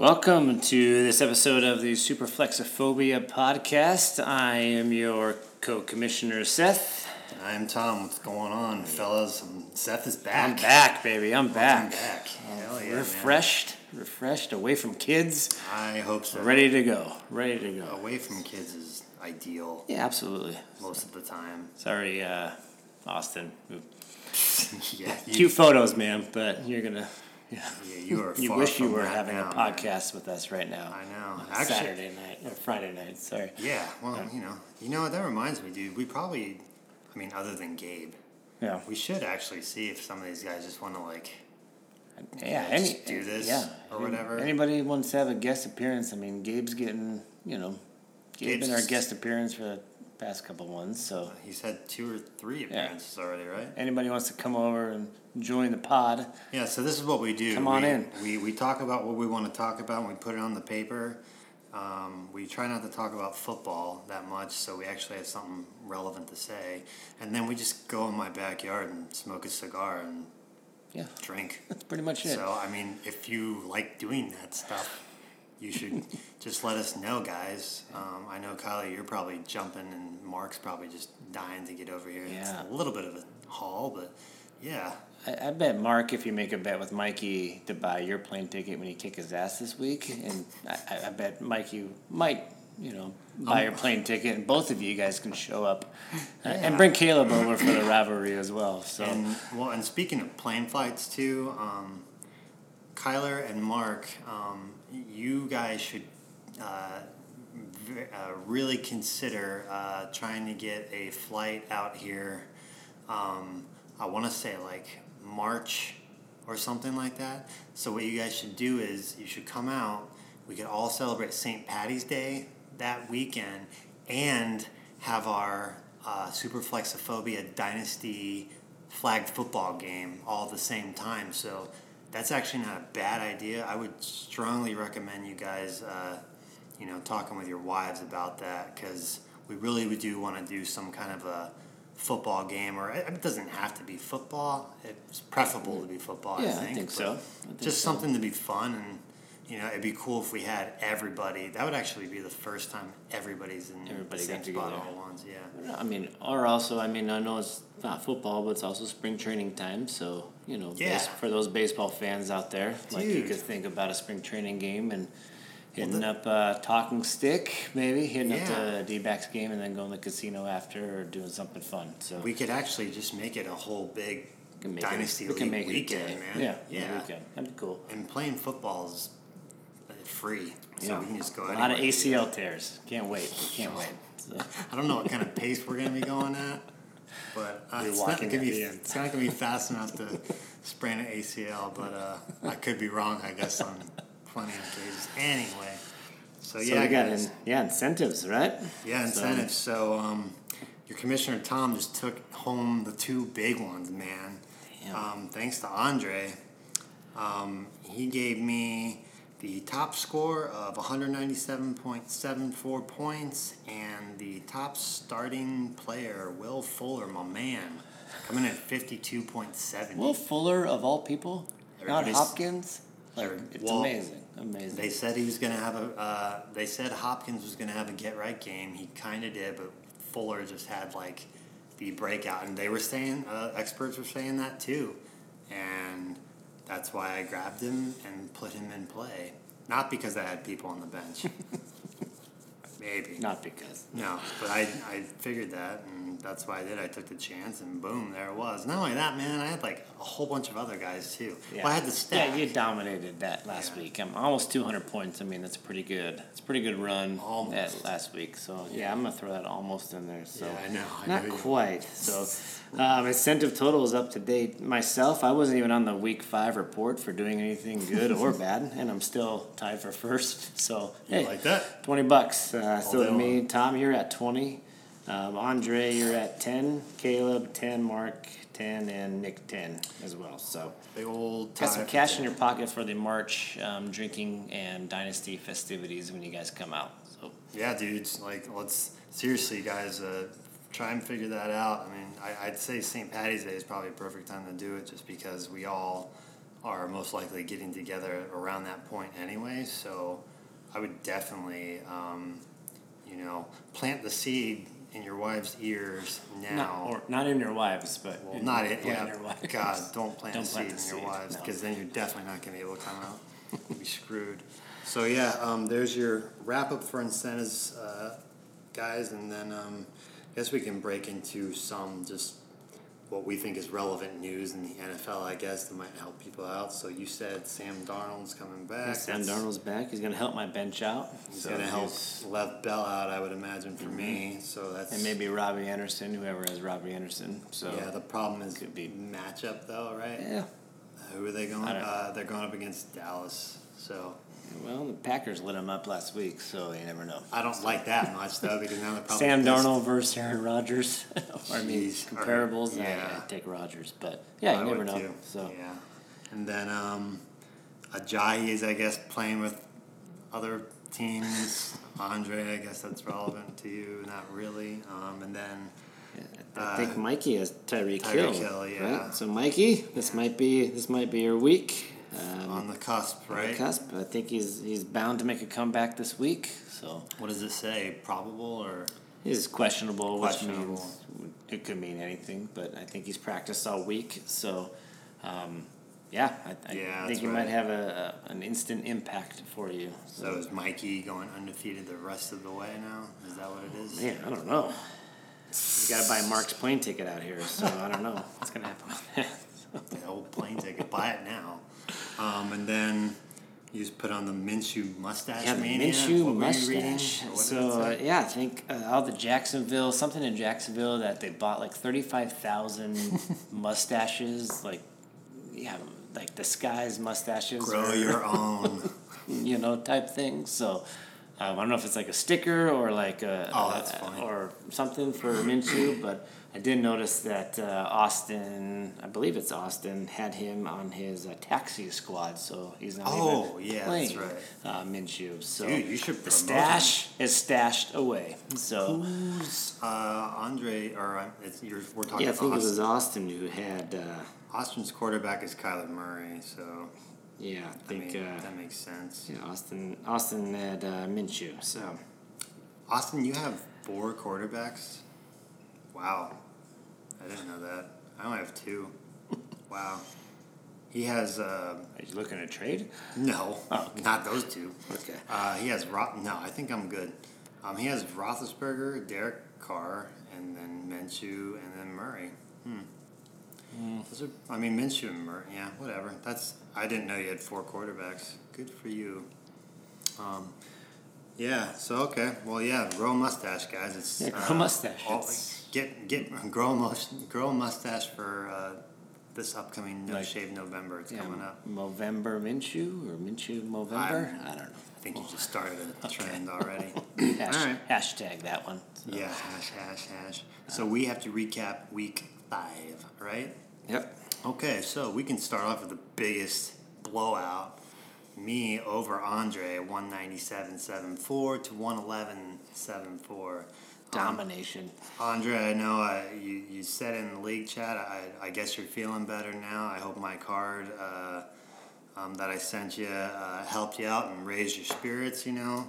Welcome to this episode of the Superflexophobia podcast. I am your co-commissioner Seth. I'm Tom. What's going on, fellas? Seth is back. I'm back, baby. I'm back. I'm back. Hell yeah, refreshed, refreshed, away from kids. I hope so. ready to go, ready to go. Away from kids is ideal Yeah, absolutely. most of the time. Sorry, uh, Austin. yeah, Cute photos, man, but you're gonna. Yeah. yeah, you are. You wish you were having now, a man. podcast with us right now. I know. Actually- Saturday night or Friday night. Sorry. Yeah, well, you know, you know what that reminds me, dude. We probably, I mean, other than Gabe, Yeah. we should actually see if some of these guys just want to like. Yeah, just any, do this yeah, or whatever. Anybody wants to have a guest appearance? I mean, Gabe's getting, you know, Gabe's been our guest appearance for the past couple ones. So He's had two or three appearances already, right? anybody wants to come over and join the pod, Yeah, so this is what we do. Come on we, in. We, we talk about what we want to talk about and we put it on the paper. Um, we try not to talk about football that much, so we actually have something relevant to say. And then we just go in my backyard and smoke a cigar and yeah, drink. that's pretty much it. So, I mean, if you like doing that stuff, you should just let us know, guys. Um, I know, Kylie, you're probably jumping, and Mark's probably just dying to get over here. Yeah. It's a little bit of a haul, but yeah. I, I bet Mark, if you make a bet with Mikey to buy your plane ticket when you kick his ass this week, and I, I- bet Mikey might, you know, buy your plane ticket, and both of you guys can show up uh, and bring Caleb over for the rivalry as well. So And well, and speaking of plane flights too, um, Kyler and Mark, um, you guys should uh, v- uh, really consider uh, trying to get a flight out here. Um, I want to say like March or something like that. So what you guys should do is you should come out. We could all celebrate St. Patty's Day that weekend and have our uh, Superflexophobia Dynasty flag football game all at the same time. So that's actually not a bad idea. I would strongly recommend you guys, uh, you know, talking with your wives about that because we really would do want to do some kind of a football game, or it doesn't have to be football. It's preferable to be football. Yeah, I I think, think so. I think just so. something to be fun and. You know, it'd be cool if we had everybody. That would actually be the first time everybody's in Everybody the same spot together. all at once. Yeah. I mean, or also, I mean, I know it's not football, but it's also spring training time. So, you know, Yeah. base- for those baseball fans out there, like you could think about a spring training game and hitting the- up a talking stick, maybe hitting Yeah. up the D backs game and then going to the casino after or doing something fun. So, We could actually just make it a whole big dynasty it, we can make it a weekend, day. man. Yeah, yeah. weekend. That'd be cool. And playing football is free, so Yeah. we can just go. A lot of. ACL tears. Can't wait. Can't wait. So, I don't know what kind of pace we're gonna be going at, but uh, it's not gonna be. It's not gonna be fast enough to sprain an ACL, but uh, I could be wrong. I guess on plenty of cases. Anyway, so, so yeah, got in, yeah incentives, right? Yeah, incentives. So, um, your commissioner Tom just took home the two big ones, man. Um, thanks to Andre, um, he gave me the top score of 197.74 points and the top starting player, Will Fuller, my man, coming in at 52.70. Will Fuller of all people, not Hopkins. Like it's well, amazing, amazing. They said he was going to have a. Uh, they said Hopkins was going to have a get right game. He kind of did, but Fuller just had like the breakout, and they were saying uh, experts were saying that too, and that's why I grabbed him and put him in play. Not because I had people on the bench. Maybe. not because. No, but I, I figured that, and that's why I did. I took the chance, and boom, there it was. Not only that, man, I had like a whole bunch of other guys too. Yeah. Well, I had the stack. Yeah, you dominated that last Yeah. week. I'm almost 200 points. I mean, that's pretty good. It's a pretty good run Almost. at last week. So yeah, I'm gonna throw that almost in there. So Yeah, I know, I not know quite. So um, incentive total is up to date. Myself, I wasn't even on the week five report for doing anything good or bad, and I'm still tied for first. So You hey, like that? 20 bucks. Uh, day me. Tom, you're at 20. Um, Andre, you're at 10. Caleb, 10. Mark, 10. And Nick, 10 as well. So Big old. got some cash in your pocket for the March um, drinking and Dynasty festivities when you guys come out. So Yeah, dudes. Like, let's seriously, guys. Uh, try and figure that out. I mean, I, I'd say St. Patty's Day is probably a perfect time to do it, just because we all are most likely getting together around that point anyway. So I would definitely, um, you know, plant the seed in your wife's ears now. Not, or not in your wives, but well, in, not it. plant Yeah. your wives. God, don't plant Don't plant seed in your wives no. because then you're definitely not going to be able to come out. You'll be screwed. So yeah, um, there's your wrap up for incentives, uh, guys, and then um, I guess we can break into some just what we think is relevant news in the NFL. I guess that might help people out. So you said Sam Darnold's coming back. Yeah, Sam That's- Darnold's back. He's gonna help my bench out. He's So gonna help he's- Lev Bell out, I would imagine, for me. So that's And maybe Robbie Anderson, whoever has Robbie Anderson. So yeah. The problem is Could be. matchup though, right? yeah. Who are they going? Uh, they're going up against Dallas. So Well, the Packers lit him up last week, so you never know. I don't like that much though because now they're probably Sam pissed. Darnold versus Aaron Rodgers. I mean, comparables. I- Yeah. I'd take Rodgers, but yeah, you I never know. too. So yeah, and then um, Ajayi is I guess playing with other teams. Andre, I guess that's relevant to you. Not really. Um, and then I think Mikey has Tyreek Hill. Tyreek Hill. Yeah. Right? So Mikey, this might be this might be your week. Um, on the cusp, right? on the cusp. I think he's he's bound to make a comeback this week. So What does it say? Probable or he's questionable, which Questionable. means it could mean anything. But I think he's practiced all week. So um, yeah, I, I Yeah, think he might have a, a an instant impact for you. so is Mikey going undefeated the rest of the way now? Is that what it is? Man, I don't know. You got to buy Mark's plane ticket out here, so I don't know what's gonna happen with that. The old plane ticket. Buy it now. Um, and then you just put on the Minshew mustache Yeah, the mania. Minshew What were you reading? mustache. Or what did it So uh, yeah, I think uh, all the Jacksonville, something in Jacksonville that they bought like thirty-five thousand mustaches, like yeah, like disguised mustaches, grow or, your own. you know, type thing. So. Um, I don't know if it's like a sticker or like a, Oh, a- or something for Minshew, but I did notice that uh, Austin, I believe it's Austin, had him on his uh, taxi squad, so he's not Oh, even yeah, playing that's right. uh, Minshew. So Dude, you should the stash is stashed away. So Who's uh, Andre? Or uh, it's, you're, we're talking yeah, I think it was Austin who had. Uh, Austin's quarterback is Kyler Murray, so yeah, I I think mean, uh, that makes sense. yeah, Austin. Austin had uh, Minshew. So Austin, you have four quarterbacks. Wow, I didn't know that. I only have two. Wow, he has uh, are you looking to trade? no, Oh. not those two. Okay. Uh, he has Ro- no. I think I'm good. Um, he has Roethlisberger, Derek Carr, and then Minshew, and then Murray. Hmm. Those are, I mean, Minshew and Murray. Yeah, whatever. That's. I didn't know you had four quarterbacks. Good for you. Um, yeah. So okay. Well, yeah. Grow a mustache, guys. It's Yeah, grow a mustache. all- It's- get get grow a mus- grow a mustache for uh, this upcoming No Like- Shave November. It's yeah, coming up. Movember Minshew or Minshew Movember? I, don't know. I think you just started a trend already. Hash, All right. Hashtag that one. So. Yeah, hash, hash, hash. So we have to recap week five, right? Yep. Okay, so we can start off with the biggest blowout. Me over Andre, 197.74 to 111.74. Domination. Andre, I know uh, you, you said in the league chat, I, I guess you're feeling better now. I hope my card uh, um, that I sent you uh, helped you out and raised your spirits, you know.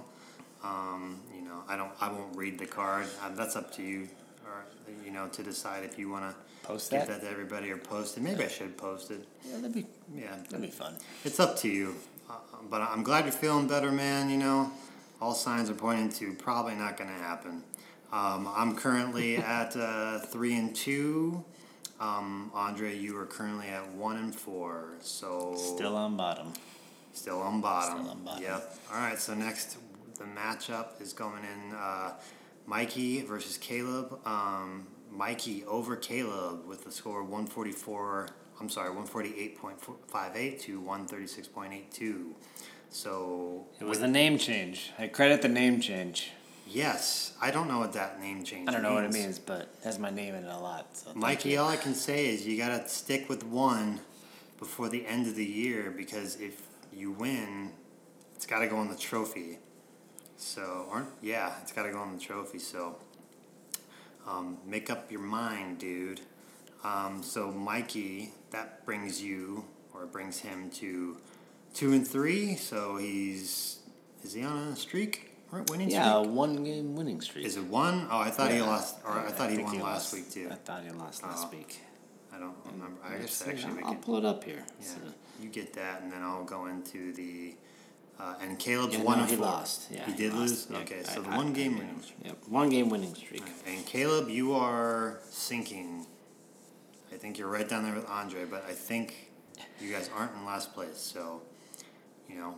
Um, you know, I don't, I won't read the card. Um, that's up to you, or you know, to decide if you want to Post give that? that to everybody or post it. Maybe I should post it. Yeah, that'd be Yeah, that'd be fun. it's up to you. Uh, but I'm glad you're feeling better, man. You know, all signs are pointing to probably not going to happen. Um, I'm currently at uh, three and two. Um, Andre, you are currently at one and four. So Still on bottom. Still on bottom. Still on bottom. Yep. All right. So next, the matchup is going in uh, Mikey versus Caleb. Um, Mikey over Caleb with the score one forty four. I'm sorry, one forty eight point five eight to one thirty six point eight two. So It was the name change. I credit the name change. Yes, I don't know what that name change. I don't know what it means, but it has my name in it a lot. So Mikey, all I can say is you gotta stick with one before the end of the year because if you win, it's gotta go on the trophy. So, or yeah, it's gotta go on the trophy. So, um, make up your mind, dude. Um, so, Mikey, that brings you or brings him to two and three. So he's is he on a streak? Right, winning Yeah, a streak. one game winning streak. Is it one? Oh, I thought he lost, or I thought he think won last lost. week too. I thought he lost last Oh. week. I don't remember. I Let's guess see, actually we I'll can. pull it up here. Yeah, So- you get that, and then I'll go into the. Uh, and Caleb's Yeah, one no, and he four. lost. Yeah, he did lost. lose. Yeah, okay, I- so the I- one I- game I- winning streak. Yep, one game winning streak. And Caleb, you are sinking. I think you're right down there with Andre, but I think you guys aren't in last place. So, you know,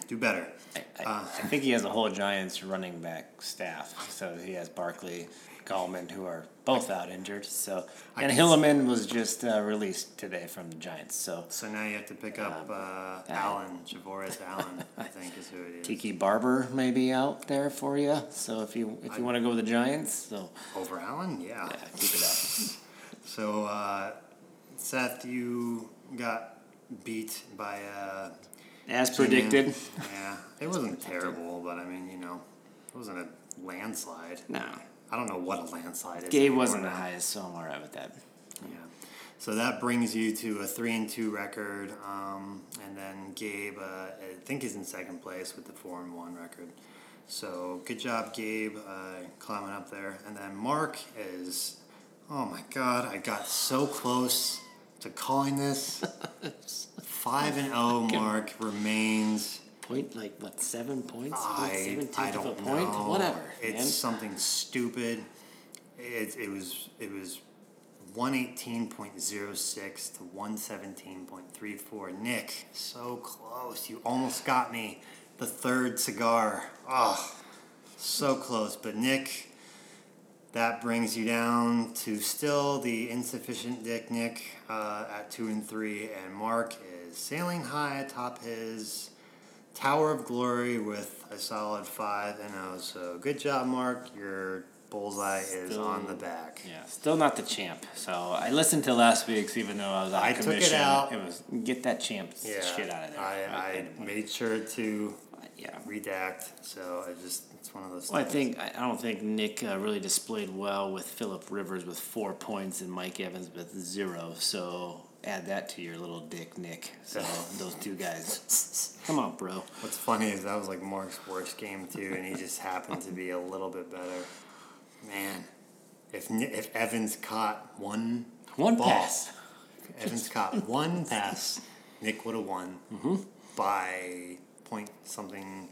do better. I, I, Uh, I think he has a whole Giants running back staff. So he has Barkley, Gallman, who are both out injured. So and Hilliman was just uh, released today from the Giants. So So now you have to pick up Um, uh, Allen, Javorius Allen, I think is who it is. Tiki Barber may be out there for you. So if you if you want to go with the Giants, so Over Allen? Yeah. yeah, keep it up. So, uh, Seth, you got beat by, uh, As predicted. yeah, it wasn't terrible, but I mean, you know, it wasn't a landslide. No, I don't know what a landslide is. Gabe wasn't the highest, so I'm alright with that. Yeah. So that brings you to a three and two record, um, and then Gabe, uh, I think is in second place with the four and one record. So good job, Gabe, uh, climbing up there. And then Mark is, oh my God, I got so close to calling this. Five and zero. Mark remains. Point like what seven points? I, Seventeenth I don't a point? know. Whatever. It's man. something stupid. It, it was it was one eighteen point zero six to one seventeen point three four. Nick, so close. You almost got me. The third cigar. Oh, so close. But Nick, that brings you down to still the insufficient Dick Nick uh, at two and three, and Mark is sailing high atop his Tower of Glory with a solid five and zero. So good job, Mark. Your bullseye is Still- on the back. Yeah, still not the champ. So I listened to last week's, even though I was out I of took it commission. out. It was get that champ Yeah, shit out of there. I, I made sure to yeah. redact. So I just it's one of those. Well, I think I I don't think Nick uh, really displayed well with Philip Rivers with four points and Mike Evans with zero. So add that to your little dick, Nick. So those two guys, come on, bro. What's funny is that was like Mark's worst game too, and he just happened to be a little bit better. Man, if if Evans caught one One ball, pass. Evans caught one pass, Nick would have won Mm-hmm. by point something.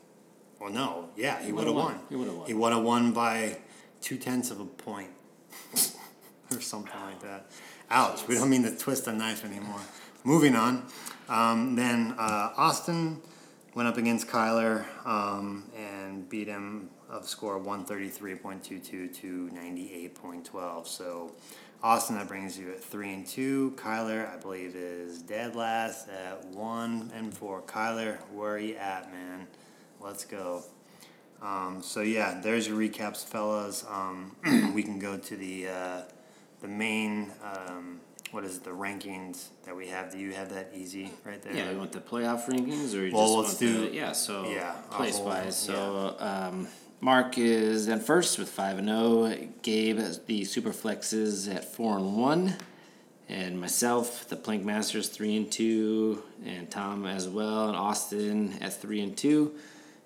Well, no, yeah, he would would've have won. won. He would've won. He would have won by two tenths of a point, or something like that. Ouch! We don't mean to twist a knife anymore. Moving on. Um, then uh, Austin went up against Kyler um, and beat him of score 133.22 to 98.12. So Austin, that brings you at 3 and 2. Kyler, I believe, is dead last at 1 and 4. Kyler, where are you at, man? Let's go. Um, so yeah, there's your recaps, fellas. Um, we can go to the uh, the main. Um, what is it? The rankings that we have. Do you have that easy right there? Yeah, we want the playoff rankings, or you Well, just let's want do- the, yeah. So yeah, place wise. So um, Mark is in first with five and zero. Gabe the super flexes at four and one, and myself, the plank masters, three and two, and Tom as well, and Austin at three and two,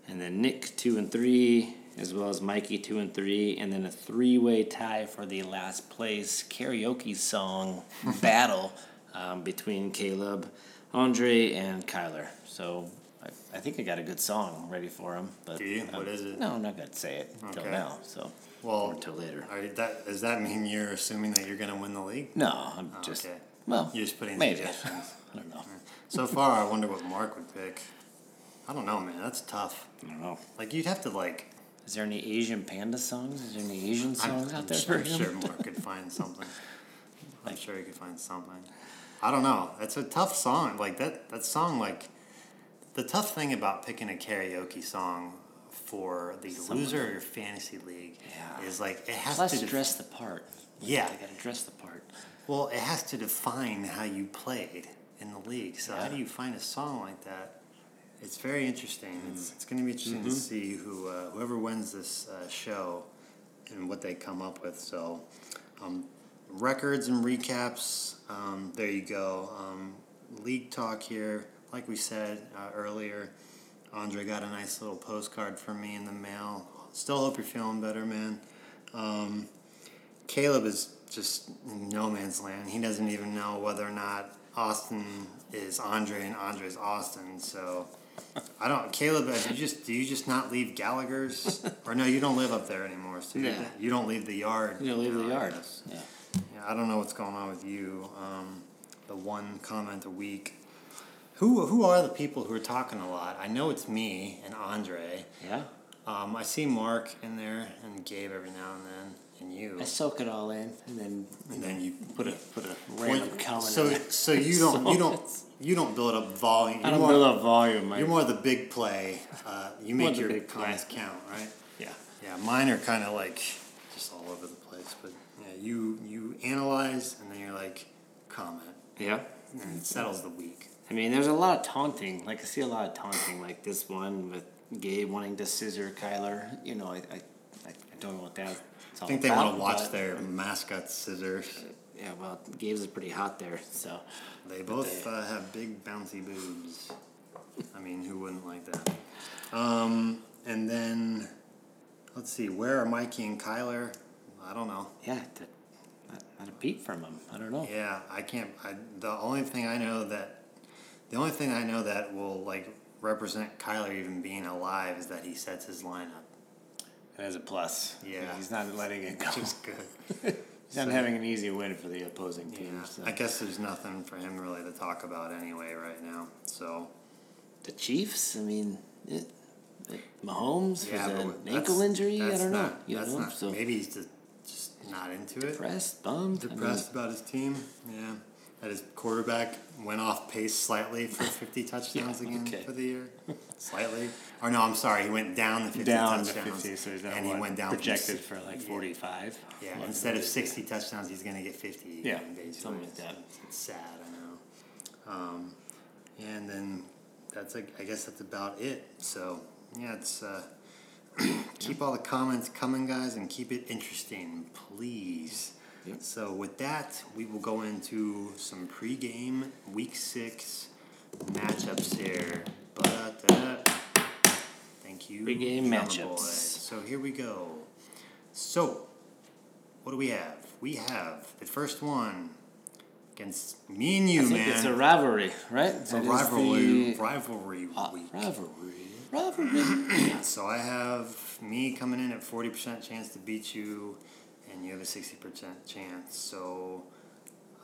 and then Nick two and three, as well as Mikey two and three, and then a three way tie for the last place karaoke song battle um, between Caleb, Andre, and Kyler. So I, I think I got a good song ready for him. But Do you? um, What is it? No, I'm not gonna say it until Okay. now. So Well, until later. Are that does that mean you're assuming that you're going to win the league? No, I'm just okay. well. You're just putting maybe. suggestions. I don't know. So far, I wonder what Mark would pick. I don't know, man. That's tough. I don't know. Like you'd have to like. Is there any Asian panda songs? Is there any Asian I'm, songs I'm out there sure, for him? sure Mark could find something. I'm sure he could find something. I don't know. That's a tough song. Like that. That song. Like the tough thing about picking a karaoke song for the loser of your fantasy league Yeah. is like it has Plus, to. def- dress the part. Yeah. I gotta dress the part. Well, it has to define how you played in the league. So how do you find a song like that? It's very interesting. It's, it's going to be interesting Mm-hmm. to see who uh, whoever wins this uh, show and what they come up with. So, um, records and recaps. Um, there you go. Um, league talk here. Like we said uh, earlier, Andre got a nice little postcard from me in the mail. Still hope you're feeling better, man. Um, Caleb is just in no man's land. He doesn't even know whether or not Austin is Andre and Andre is Austin. So I don't. Caleb, do you just do you just not leave Gallagher's? or no, you don't live up there anymore. So you- Yeah. you don't leave the yard. You don't leave the yard. Yeah. Yeah, I don't know what's going on with you. Um, the one comment a week. Who who are the people who are talking a lot? I know it's me and Andre. Yeah. Um, I see Mark in there and Gabe every now and then, and you. I soak it all in, and then And then you put a put a random Well, comment. So so you don't you don't you don't build up volume. I You're don't more, build up volume. I, You're more the big play. Uh, you make your play. comments count, right? yeah. Yeah, mine are kind of like just all over the place. But yeah, you you analyze and then you're like comment, Yeah. and it settles the week. I mean, there's a lot of taunting. Like I see a lot of taunting, like this one with Gabe wanting to scissor Kyler. You know, I I, I I don't know what that. I think they want to watch but- their mascot scissors. Yeah, well, Gabe's is pretty hot there, so They both uh, have big bouncy boobs. I mean, who wouldn't like that? Um, and then let's see, where are Mikey and Kyler? I don't know. yeah, to, not, not a peep from them. I don't know. Yeah, I can't. I, the only thing I know that the only thing I know that will like represent Kyler even being alive is that he sets his lineup. That is a plus. Yeah. he's not letting it go. Which is good. He's not having an easy win for the opposing team. Yeah, So. I guess there's nothing for him really to talk about anyway right now. So The Chiefs. I mean, it, it, Mahomes yeah, was an ankle injury. I don't know. You that's know, not. so Maybe he's just just not into it. depressed, bummed. I mean, Depressed about his team. Yeah, that his quarterback went off pace slightly for 50 touchdowns Yeah, again okay. for the year. slightly. Or no, I'm sorry, he went down the 50 down to touchdowns. 50, so and he went down projected si- for like 45. Yeah, What instead of is it? 60 touchdowns, he's going to get 50. Yeah, something like that. It's, it's sad, I know. Um, and then that's, like, I guess that's about it. So, yeah, it's. Uh, keep all the comments coming, guys, and keep it interesting, please. So, with that, we will go into some pregame week six matchups here. But thank you. Pregame matchups. So, here we go. So, what do we have? We have the first one against me and you, man. it's a rivalry, right? It's a rivalry, the- rivalry uh, week. rivalry. Rivalry. So I have me coming in at forty percent chance to beat you, and you have a sixty percent chance. So,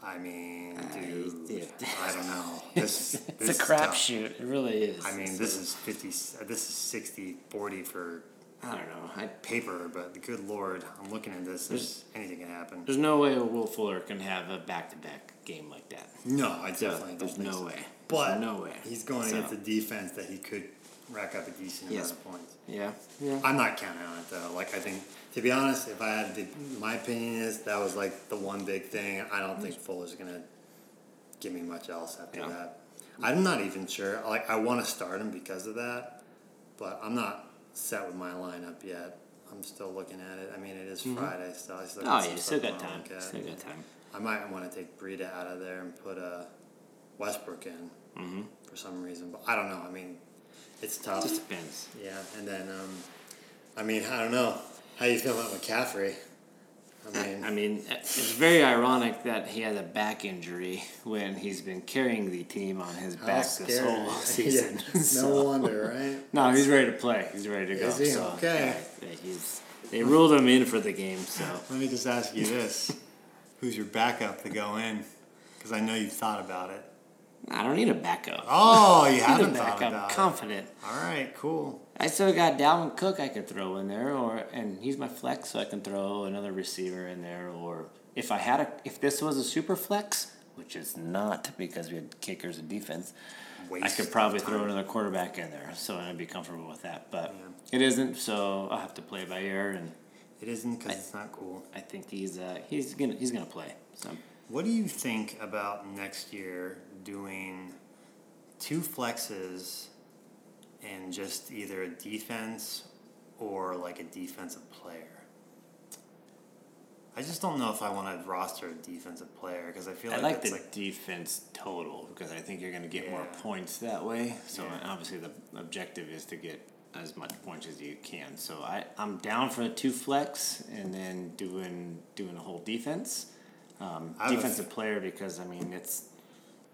I mean, dude, yeah. I don't know. This, it's this a is tough. crapshoot. It really is. I mean, this is 50, this is 60, 40 for I don't know. I, paper, but good lord, I'm looking at this. There's anything can happen. there's no way a Will Fuller can have a back-to-back game like that. No, I So, definitely don't there's no so. way. But There's no way. he's going So, against a defense that he could rack up a decent Yes. amount of points. Yeah. Yeah. I'm not counting on it though. Like I think, to be honest, if I had to, my opinion is that was like the one big thing. I don't think Fuller's gonna give me much else after Yeah. that. I'm not even sure. Like I want to start him because of that, but I'm not set with my lineup yet. I'm still looking at it. I mean, it is Friday, so I still. Oh, yeah, still got time. look at. Still got time. I might want to take Breida out of there and put uh, Westbrook in Mm-hmm. for some reason, but I don't know. I mean, it's tough. Just depends. Yeah, and then um, I mean, I don't know how you feel about McCaffrey. I mean, I mean, it's very ironic that he had a back injury when he's been carrying the team on his back this whole season. Yeah, So- no wonder, right? No, he's ready to play. He's ready to go. Is he? So, Okay. yeah, he's, they ruled him in for the game, so. Let me just ask you this: Who's your backup to go in? Because I know you've thought about it. I don't need a backup. Oh, you I need a haven't thought backup. about confident. it. All right, cool. I still got Dalvin Cook I could throw in there, or and he's my flex, so I can throw another receiver in there. Or if I had a, if this was a super flex, which is not because we had kickers and defense, I could probably throw another quarterback in there, so I'd be comfortable with that. But it isn't, so I'll have to play by ear, and It isn't because it's not cool. I think he's uh, he's gonna he's gonna play. So What do you think about next year doing two flexes and just either a defense or like a defensive player? I just don't know if I want to roster a defensive player because I feel I like, like the like defense total because I think you're going to get more points that way. So Yeah. obviously the objective is to get as much points as you can. So I I'm down for a two flex and then doing doing a whole defense. Um, defensive player because I mean it's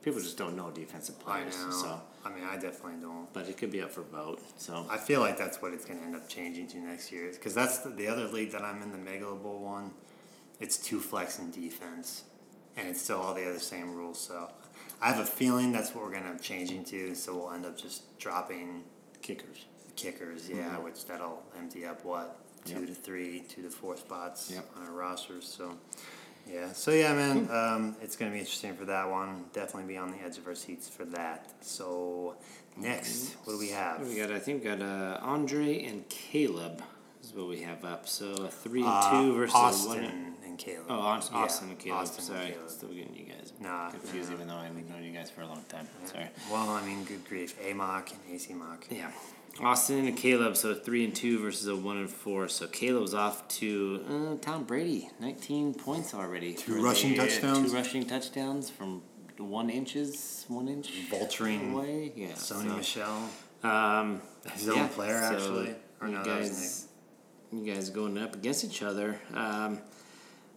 people just don't know defensive players. know. So I mean, I definitely don't. but it could be up for vote. So I feel like that's what it's going to end up changing to next year because that's the, the other league that I'm in, the Megalo Bowl one. It's two flex and defense, and it's still all the other same rules. So I have a feeling that's what we're going to end up changing to. So we'll end up just dropping kickers. kickers, yeah, mm-hmm. which that'll empty up what two Yep. to three, two to four spots Yep. on our rosters. So yeah, so yeah, man, um, it's gonna be interesting for that one. Definitely be on the edge of our seats for that. So next, what do we have? We got I think we got uh, Andre and Caleb is what we have up. So a three and Uh, two versus Austin one. and Caleb. Oh, Aus- Yeah, Austin and Caleb. Austin and Sorry, Caleb. still getting you guys Nah, confused, nah. even though I've known you guys for a long time. Sorry. Well, I mean, good grief, AMOC and AC Mock. Yeah, Austin and Caleb. So three and two versus a one and four. So Caleb's off to uh, Tom Brady, nineteen points already. Two rushing the- uh, touchdowns? Two rushing touchdowns from one inches, one inch Vulturing away. Yeah. Sony so, Michel, Um, his own yeah, player so actually, or you no, that was guys, you guys going up against each other. Um,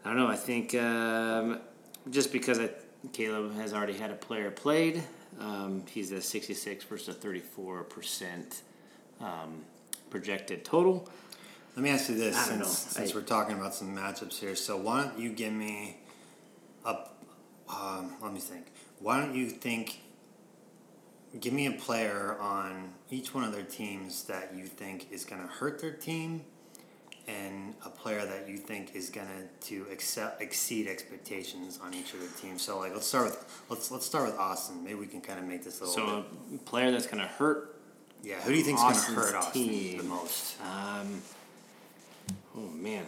I don't know. I think um, just because I, Caleb has already had a player played, um, he's a sixty-six versus a thirty-four percent um, projected total. Let me ask you this, since, know. since I- we're talking about some matchups here. So why don't you give me a, um, let me think. Why don't you think, give me a player on each one of their teams that you think is going to hurt their team, and a player that you think is going to to accept exceed expectations on each of their teams. So like, let's start with let's let's start with Austin. Maybe we can kind of make this a little So bit. a player that's going to hurt. Yeah, who do you think's going to hurt Austin team. the most? Um, oh man.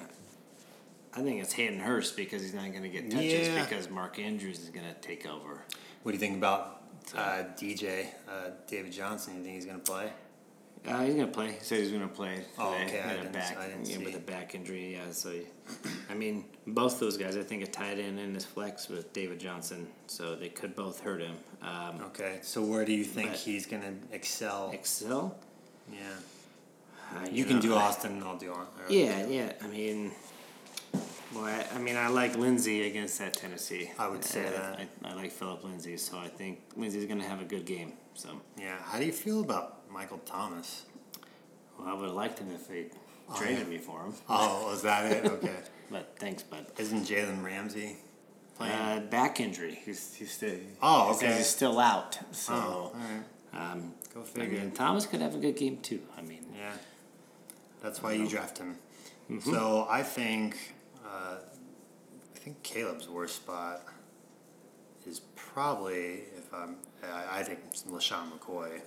I think it's Hayden Hurst because he's not going to get touches Yeah. because Mark Andrews is going to take over. What do you think about uh, DJ uh, David Johnson? You think he's going to play? Uh, he's gonna play. He said he's gonna play today. Oh, okay, I didn't- back, I didn't yeah, with a back injury. Yeah, so I mean, both those guys. I think a tight end in his flex with David Johnson, so they could both hurt him. Um, Okay, so where do you think he's going to excel? Excel. yeah, Uh, you can know, do I- Austin, and I'll do or- Yeah, yeah. I mean, well, I, I mean, I like Lindsay against that Tennessee. I would say I, that. I, I like Phillip Lindsay, so I think Lindsay's gonna have a good game. So, yeah. How do you feel about Michael Thomas? well, I would have liked him if they Oh, traded me for him. Oh, is that it? Okay. But thanks, bud. Isn't Jalen Ramsey playing? Uh, back injury. He's, he's still. Oh, okay. He's still out. So, oh, all right. um, Go I figure. mean, Thomas could have a good game too. I mean, Yeah, that's why you draft him. Mm-hmm. So I think, uh, I think Caleb's worst spot is probably if I'm. I, I think LeSean McCoy.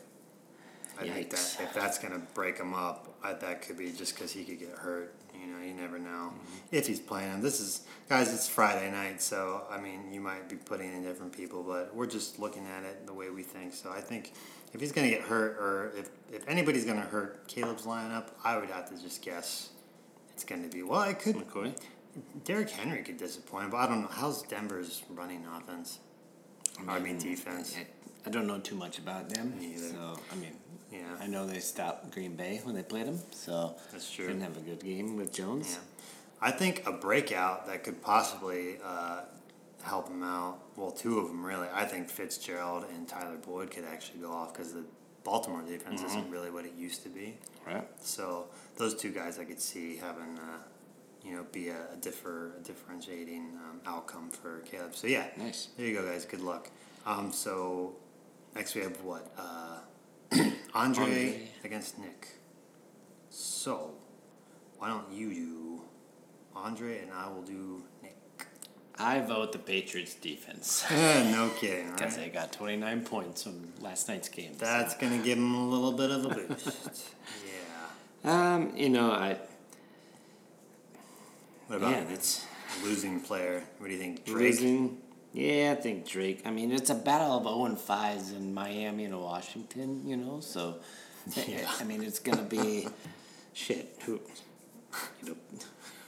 I think that if that's gonna break him up, I, that could be just because he could get hurt. You know, you never know Mm-hmm. if he's playing. This is guys. It's Friday night, so I mean, you might be putting in different people, but we're just looking at it the way we think. So I think if he's gonna get hurt, or if if anybody's gonna hurt Caleb's lineup, I would have to just guess it's gonna be. Well, I could. McCoy. Derrick Henry could disappoint, but I don't know how's Denver's running offense. I mean defense. I, I don't know too much about them. Either. So I mean, Yeah. I know they stopped Green Bay when they played them. So That's true. Didn't have a good game with Jones. Yeah. I think a breakout that could possibly uh, help him out. Well, two of them really. I think Fitzgerald and Tyler Boyd could actually go off because the Baltimore defense isn't really what it used to be. Right. So those two guys I could see having, uh, you know, be a, a differ a differentiating um, outcome for Caleb. So yeah, Nice. there you go, guys. Good luck. Um, so next we have what? Uh, Andre, Andre. against Nick. So why don't you do Andre and I will do Nick? I vote the Patriots defense no kidding, because right? they got 29 points from last night's game. so. That's gonna give them a little bit of a boost. yeah. Um, you know, I What about yeah, that's losing player? What do you think, Drake? losing. Yeah, I think Drake. I mean, it's a battle of 0 and 5s in Miami and Washington, you know, so Yeah. I mean, it's going to be shit. Who you know,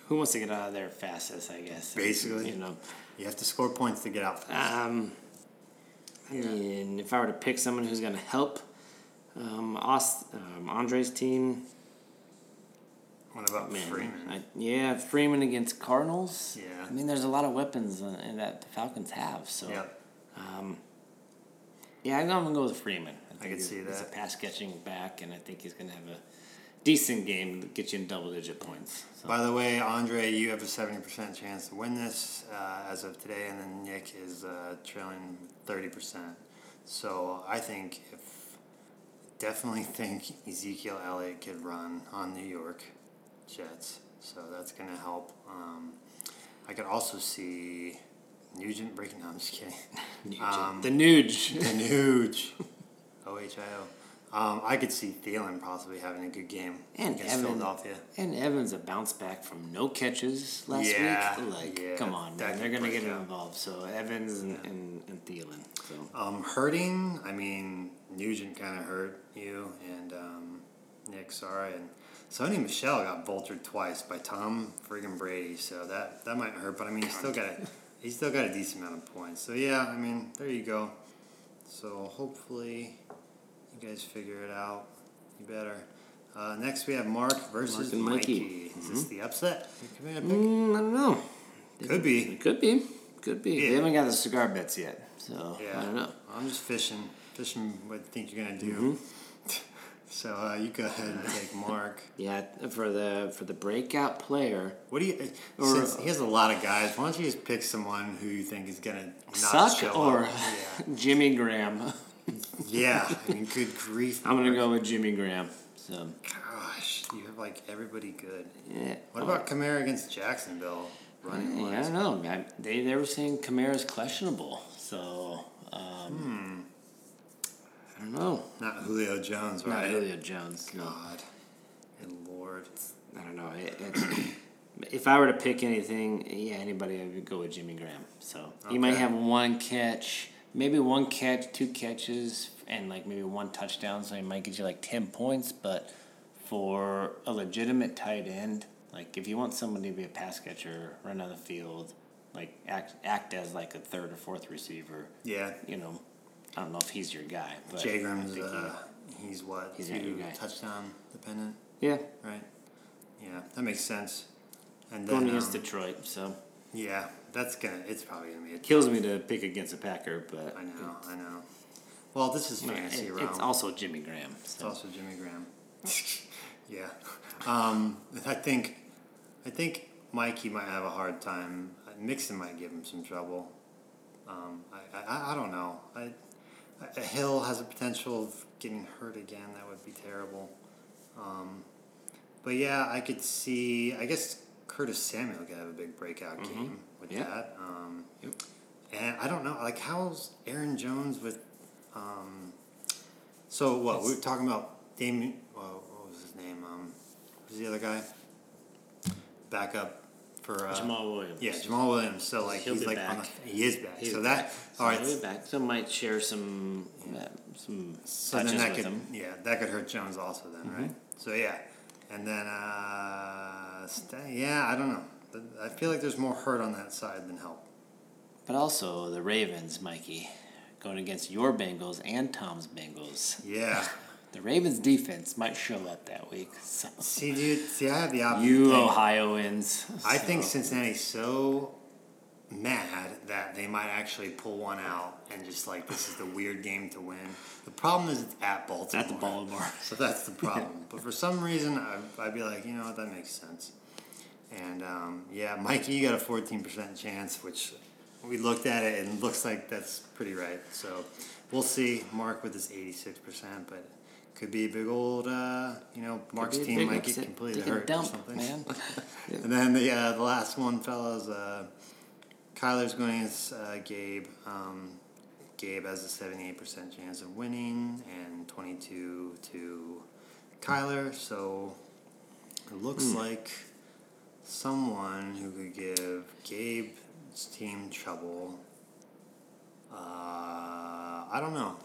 who wants to get out of there fastest? I guess Basically. you know. You have to score points to get out. Um, and if I were to pick someone who's going to help um, Aust- um, Andre's team, What about man, Freeman? I, yeah, Freeman against Cardinals. Yeah. I mean, there's a lot of weapons uh, that the Falcons have. So, Yep. um, yeah, I'm going to go with Freeman. I could he's- see He's a pass catching back, and I think he's going to have a decent game that gets you in double digit points. So. By the way, Andre, you have a seventy percent chance to win this uh, as of today, and then Nick is uh, trailing thirty percent. So I think if definitely think Ezekiel Elliott could run on New York Jets, so that's gonna help. Um, I could also see Nugent breaking. No, I'm just kidding. Um, the Nuge. the Nuge. O H I O. Um, I could see Thielen possibly having a good game And against Evan- Philadelphia. And Evans a bounce back from no catches last Yeah, week. Like, yeah, come on, man. They're gonna get him involved. So Evans and, and, and Thielen. So Um, hurting, I mean, Nugent kind of hurt you, and um, Nick, sorry, and Sony Michel got vultured twice by Tom friggin' Brady, so that that might hurt. But I mean, he still got a, he still got a decent amount of points. So yeah, I mean, there you go. So hopefully, you guys figure it out. You better. Uh, next, we have Mark versus Mark Mikey. Mikey. Is this the upset? Come here, pick. mm, I don't know. Could be. It could be. Could be. Yeah. They haven't got the cigar bets yet, so Yeah, I don't know. I'm just fishing, fishing what I think you're gonna do. Mm-hmm. So uh, you go ahead and take Mark. Yeah, for the for the breakout player, What do you? Or- since he has a lot of guys, why don't you just pick someone who you think is gonna not suck show or up? Jimmy Graham. Yeah, yeah. I mean, good grief. I'm gonna go with Jimmy Graham. So Gosh, you have like everybody good. yeah. What about Kamara against Jacksonville? Running Yeah, I don't know. I, they they were saying Kamara's questionable, so um, I don't know. Not Julio Jones, Not right? Julio Jones. No, God, and Lord. I don't know. It, if I were to pick anything, yeah, anybody, I would go with Jimmy Graham. So he might have one catch, maybe one catch, two catches, and like maybe one touchdown. So he might get you like ten points. But for a legitimate tight end, like if you want somebody to be a pass catcher, run on the field, like act act as like a third or fourth receiver, Yeah, you know, I don't know if he's your guy, but I Jagram's. think he- Uh, he's what? he's two touchdown dependent, yeah, right? Yeah, that makes sense. And going then, against um, Detroit, so yeah, that's gonna. It's probably gonna be a kills me to pick against a Packer, but I know, I know. Well, this is Yeah, fantasy it- realm. it's also Jimmy Graham. It's also Jimmy Graham. yeah, um, I think, I think Mikey might have a hard time. Mixon might give him some trouble. Um, I, I, I don't know. I, I, Hill has a potential of getting hurt again. That would be terrible. Um, but yeah, I could see. I guess Curtis Samuel could have a big breakout game with Yeah. that. Um, Yep. and I don't know, like how's Aaron Jones with? Um, so what we were talking about? Damien. Well, what was his name? Um, who's the other guy? Backup for uh, Jamaal Williams. Yeah, Jamaal Williams. So like He'll he's be like on the, he is back. He's so that back. all right. He'll be back. So might share some uh, some So then touches that with could him. yeah that could hurt Jones also then Mm-hmm. right. So yeah, and then uh, Sta- yeah I don't know. I feel like there's more hurt on that side than help. But also the Ravens, Mikey, going against your Bengals and Tom's Bengals. Yeah. The Ravens defense might show up that week. So see, dude. See, I have the opposite. you thing. Ohioans. I think Cincinnati's so mad that they might actually pull one out and just like this is the weird game to win. The problem is it's at Baltimore. at the Baltimore. So that's the problem. but for some reason, I, I'd be like, you know what, that makes sense. And um, yeah, Mikey, you got a 14% chance, which we looked at it and it looks like that's pretty right. So we'll see. Mark with his 86%, but could be a big old, uh, you know, Mark's team might get completely hurt or something. man. and then the uh, the last one, fellas, uh, Kyler's going against uh, Gabe. Um, Gabe has a 78% chance of winning and 22 to Kyler. So it looks Hmm. like someone who could give Gabe's team trouble. Uh, I don't know.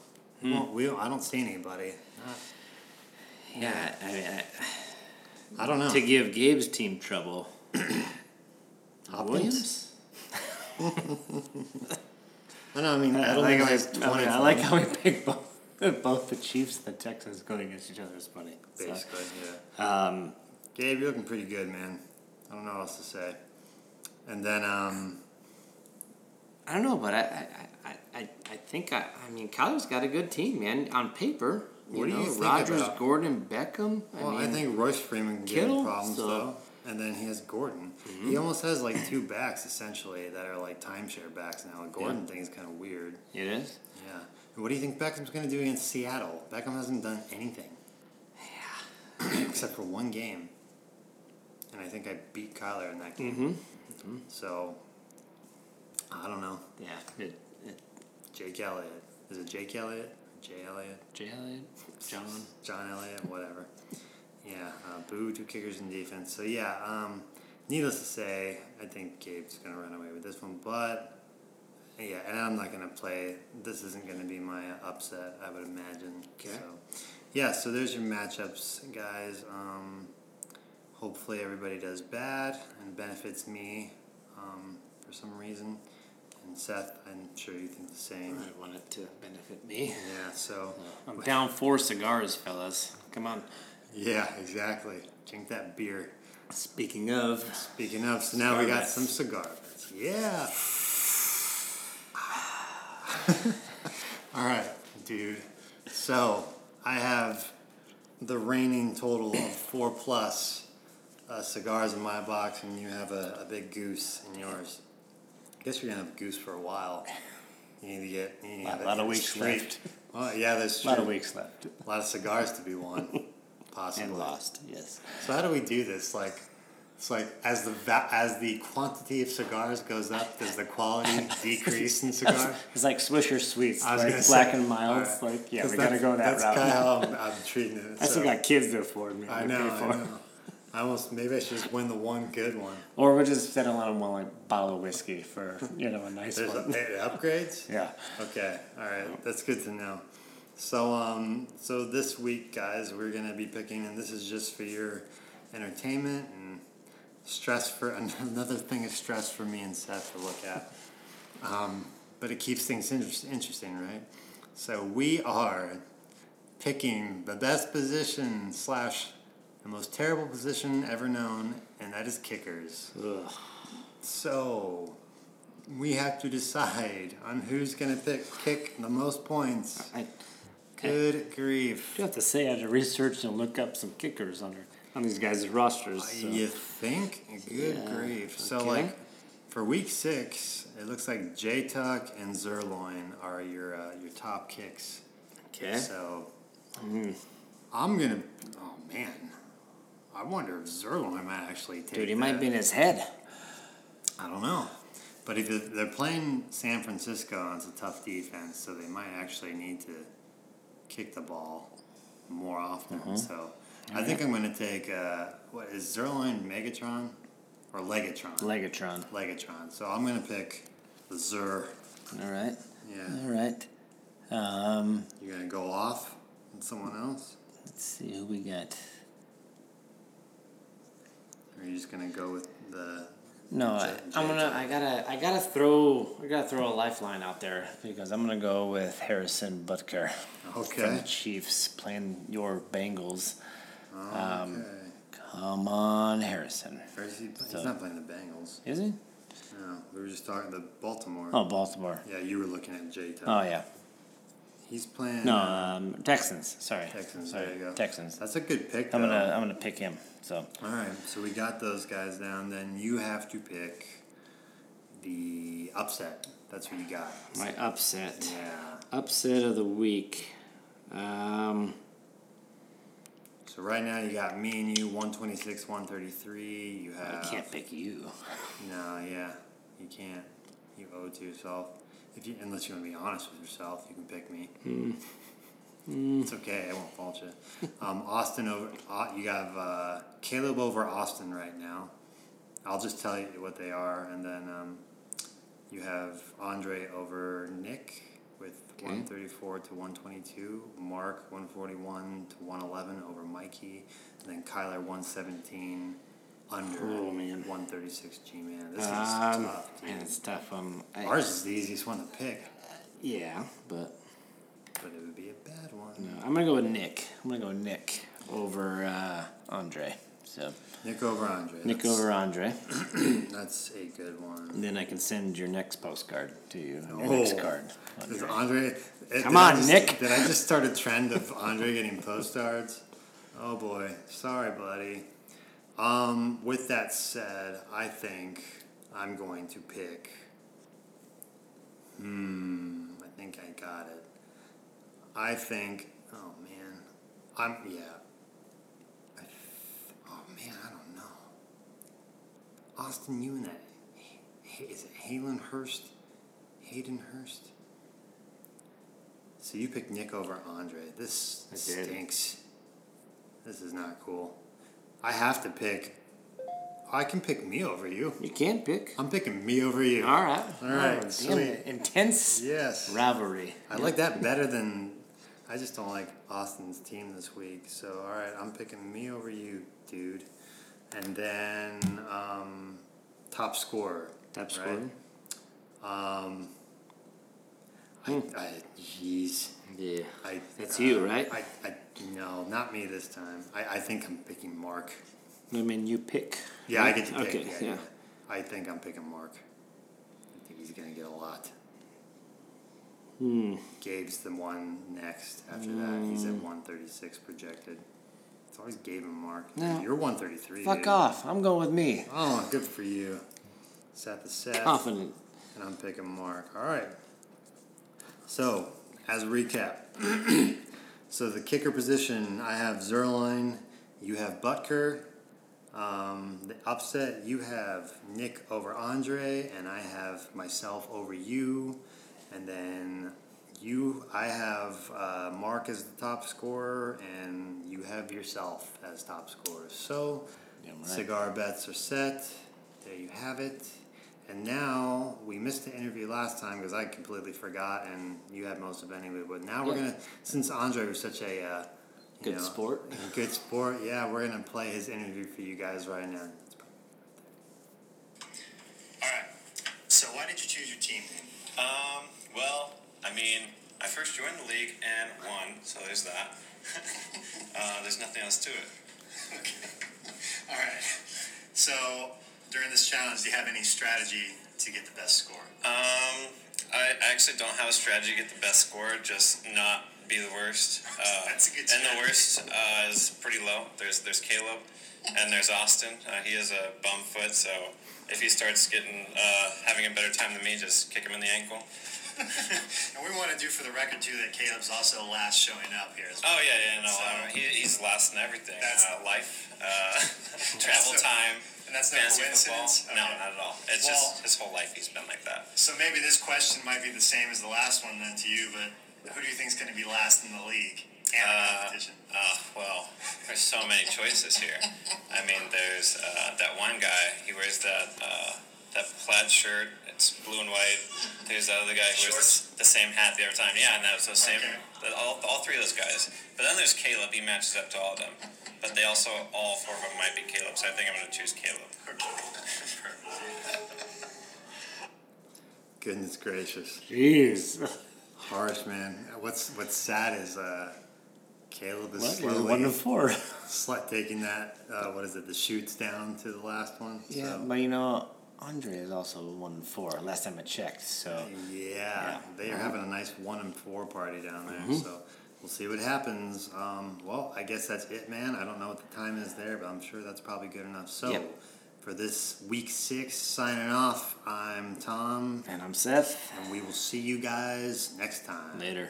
Hmm. Well, we I don't see anybody. Yeah, I mean, I, I don't know. to give Gabe's team trouble, Williams. I know. I mean, I, I don't like think how he has I, mean, I like how we picked both, both the Chiefs and the Texans going against each other. It's funny. So, basically. Yeah. um, Gabe, you're looking pretty good, man. I don't know what else to say. And then, um, I don't know, but I, I, I, I, think I, I mean, Kyler's got a good team, man. On paper, you What do know, you think Rodgers, about- Gordon, Beckham. I well, mean, I think Royce Freeman can get Kittle, in problems so- Mm-hmm. though. And then he has Gordon. He almost has like two backs essentially that are like timeshare backs now. The Gordon thing is kind of weird. it is. Yeah. And what do you think Beckham's going to do against Seattle? Beckham hasn't done anything. Yeah. Except for one game. And I think I beat Kyler in that game. Mm-hmm. So, I don't know. Yeah. It, Jake Elliott. Is it Jake Elliott? Jay Elliott? Jay Elliott, John. John Elliott, whatever. Yeah, uh, boo, two kickers in defense. So, yeah, um, needless to say, I think Gabe's going to run away with this one. But, yeah, and I'm not going to play. This isn't going to be my upset, I would imagine. Okay. So, yeah, so there's your matchups, guys. Um, hopefully, everybody does bad and benefits me um, for some reason. And Seth, I'm sure you think the same. I want it to benefit me. Yeah, so. I'm down four cigars, fellas. Come on. Yeah, exactly. Drink that beer. Speaking of, Speaking of, so now we got some cigar bets. Yeah. All right, dude. So I have the reigning total of four plus uh, cigars in my box, and you have a, a big goose in yours. I guess you're gonna have a goose for a while. You need to get. You need to Lot- lot of weeks straight. left. Well, yeah, that's a lot of weeks left. A lot of cigars to be won, possibly. And lost, yes. So how do we do this? Like, it's like as the va- as the quantity of cigars goes up, does the quality decrease in cigar? It's like Swisher Sweets, I was like black say, and mild. alright. Like, yeah, we gotta go that that's route. kind of how I'm, I'm treating it. I still got kids to afford me. I know, I know. I almost maybe I should just win the one good one. Or we'll just settle on one like bottle of whiskey for you know a nice There's one. a, upgrades. yeah. Okay, all right, that's good to know. So, um, so this week, guys, we're gonna be picking, and this is just for your entertainment and stress for another thing of stress for me and Seth to look at. Um, but it keeps things interest, interesting, right? So we are picking the best position slash the most terrible position ever known, and that is kickers. Ugh. So we have to decide on who's gonna pick kick the most points. I Good grief! do have to say I had to research and look up some kickers on her, on these guys' rosters. So. You think? Good Yeah, grief! So okay. like for week six, it looks like J Tuck and Zerloin are your uh, your top kicks. Okay. So Mm. I'm gonna. Oh man, I wonder if Zerloin might actually take. Dude, he might be in his head. I don't know. But if they're- they're playing San Francisco, it's a tough defense, so they might actually need to kick the ball more often. Mm-hmm. So I think I'm going to take, uh, what is Zuerlein Megatron or Legatron? Legatron. Legatron. So I'm going to pick the Zer. All right. Yeah. All right. Um, You're going to go off on someone else? let's see who we got. Or are you just going to go with the. No, I, I'm gonna. I gotta. I gotta throw. I gotta throw a lifeline out there because I'm gonna go with Harrison Butker from Okay. the Chiefs playing your Bengals. Um, okay. Come on, Harrison. Or is he, he's so- not playing the Bengals. Is he? No, we were just talking the Baltimore. Oh, Baltimore. Yeah, you were looking at J. Oh yeah. He's playing. No, uh, um, Texans. Sorry. Texans, Sorry. there you go. Texans. That's a good pick. I'm gonna. I'm gonna pick him. So All right, so we got those guys down. Then you have to pick the upset. That's what you got. my upset. Yeah. Upset of the week. Um, So right now you got me and you, one twenty six, one thirty three. You have. I can't pick you. no, yeah, you can't. You owe it to yourself. If you, unless you want to be honest with yourself, you can pick me. It's okay. I won't fault you. Um, Austin over. Uh, you have uh, Caleb over Austin right now. I'll just tell you what they are, and then um, you have Andre over Nick with Okay. one thirty four to one twenty two. Mark one forty one to one eleven over Mikey, and then Kyler one seventeen under Oh, man. 136G, man. This is Um, tough. dude. man, it's tough. Um, I, Ours is the easiest one to pick, yeah, but but it would be a bad one. no, I'm gonna go with Nick. I'm gonna go Nick over uh, Andre. So Nick over Andre. Nick that's, over Andre. That's a good one. And then I can send your next postcard to you. Your Oh. next card. Is Andre. Andre? eh, Come on, just- Nick. Did I just start a trend of Andre getting postcards? Oh boy, sorry, buddy. Um, with that said, I think I'm going to pick. Hmm, I think I got it. I think. Oh man, I'm yeah. I, oh man, I don't know. Austin, you and that. Is it Halen Hurst? Hayden Hurst? So you picked Nick over Andre. This stinks. This is not cool. I have to pick. I can pick me over you. You can't pick. I'm picking me over you. All right. All right, Oh, sweet. Intense Yes. rivalry. I like that better than. I just don't like Austin's team this week. So, all right, I'm picking me over you, dude. And then um, top scorer. Top right? scorer. Um. I, I, jeez. Yeah. I, That's uh, you, right? I, I, no, not me this time. I, I think I'm picking Mark. I mean, you pick. Yeah, I get to pick. Okay, yeah, yeah. yeah. I think I'm picking Mark. I think he's gonna get a lot. Hmm. Gabe's the one next after that. He's at 136 projected. It's always Gabe and Mark. No. You're 133. Fuck dude. off. I'm going with me. Oh, good for you. Set the set. Confident. And I'm picking Mark. All right. So, as a recap, so the kicker position, I have Zuerlein, you have Butker. Um, the upset, you have Nick over Andre, and I have myself over you. And then you, I have uh, Mark as the top scorer, and you have yourself as top scorer. So, right. cigar bets are set. There you have it. And now we missed the interview last time because I completely forgot, and you had most of it anyway. But now we're Yeah. gonna, since Andre was such a uh, you Good know, sport. good sport, yeah, we're gonna play his interview for you guys right now. All right. So why did you choose your team? Um, well, I mean, I first joined the league and won, so there's that. uh, there's nothing else to it. Okay. All right. So during this challenge, do you have any strategy to get the best score? Um, I actually don't have a strategy to get the best score, just not be the worst. Uh, That's a good And the worst uh, is pretty low. There's there's Caleb, and there's Austin. Uh, he is a bum foot, so if he starts getting uh, having a better time than me, just kick him in the ankle. And we want to do for the record too that Caleb's also last showing up here. As well. Oh yeah, yeah, no, So- uh, he, he's last in everything. That's- uh, life, uh, travel no- time, and that's no fantasy football. coincidence? No, Okay. not at all. It's Well- just his whole life he's been like that. So maybe this question might be the same as the last one then to you, but who do you think is going to be last in the league and the Uh, competition? uh, well, there's so many choices here. I mean, there's uh, that one guy. He wears that uh, that plaid shirt. It's blue and white. There's that other guy who wears the same hat the other time. Yeah, and that was the same. Okay. All, all three of those guys. But then there's Caleb. He matches up to all of them. But they also, all four of them might be Caleb. So I think I'm going to choose Caleb. Goodness gracious, Jeez. harsh man. What's what's sad is uh, Caleb is What? Slowly one to four. sli- taking that. Uh, what is it? The shoots down to the last one. Yeah, So, but you know, Andre is also one and four. Last time I checked, so yeah, Yeah. they are having a nice one and four party down there. Mm-hmm. So we'll see what happens. Um, well, I guess that's it, man. I don't know what the time is there, but I'm sure that's probably good enough. So. Yep. For this week six, signing off, I'm Tom, and I'm Seth. and we will see you guys next time. Later.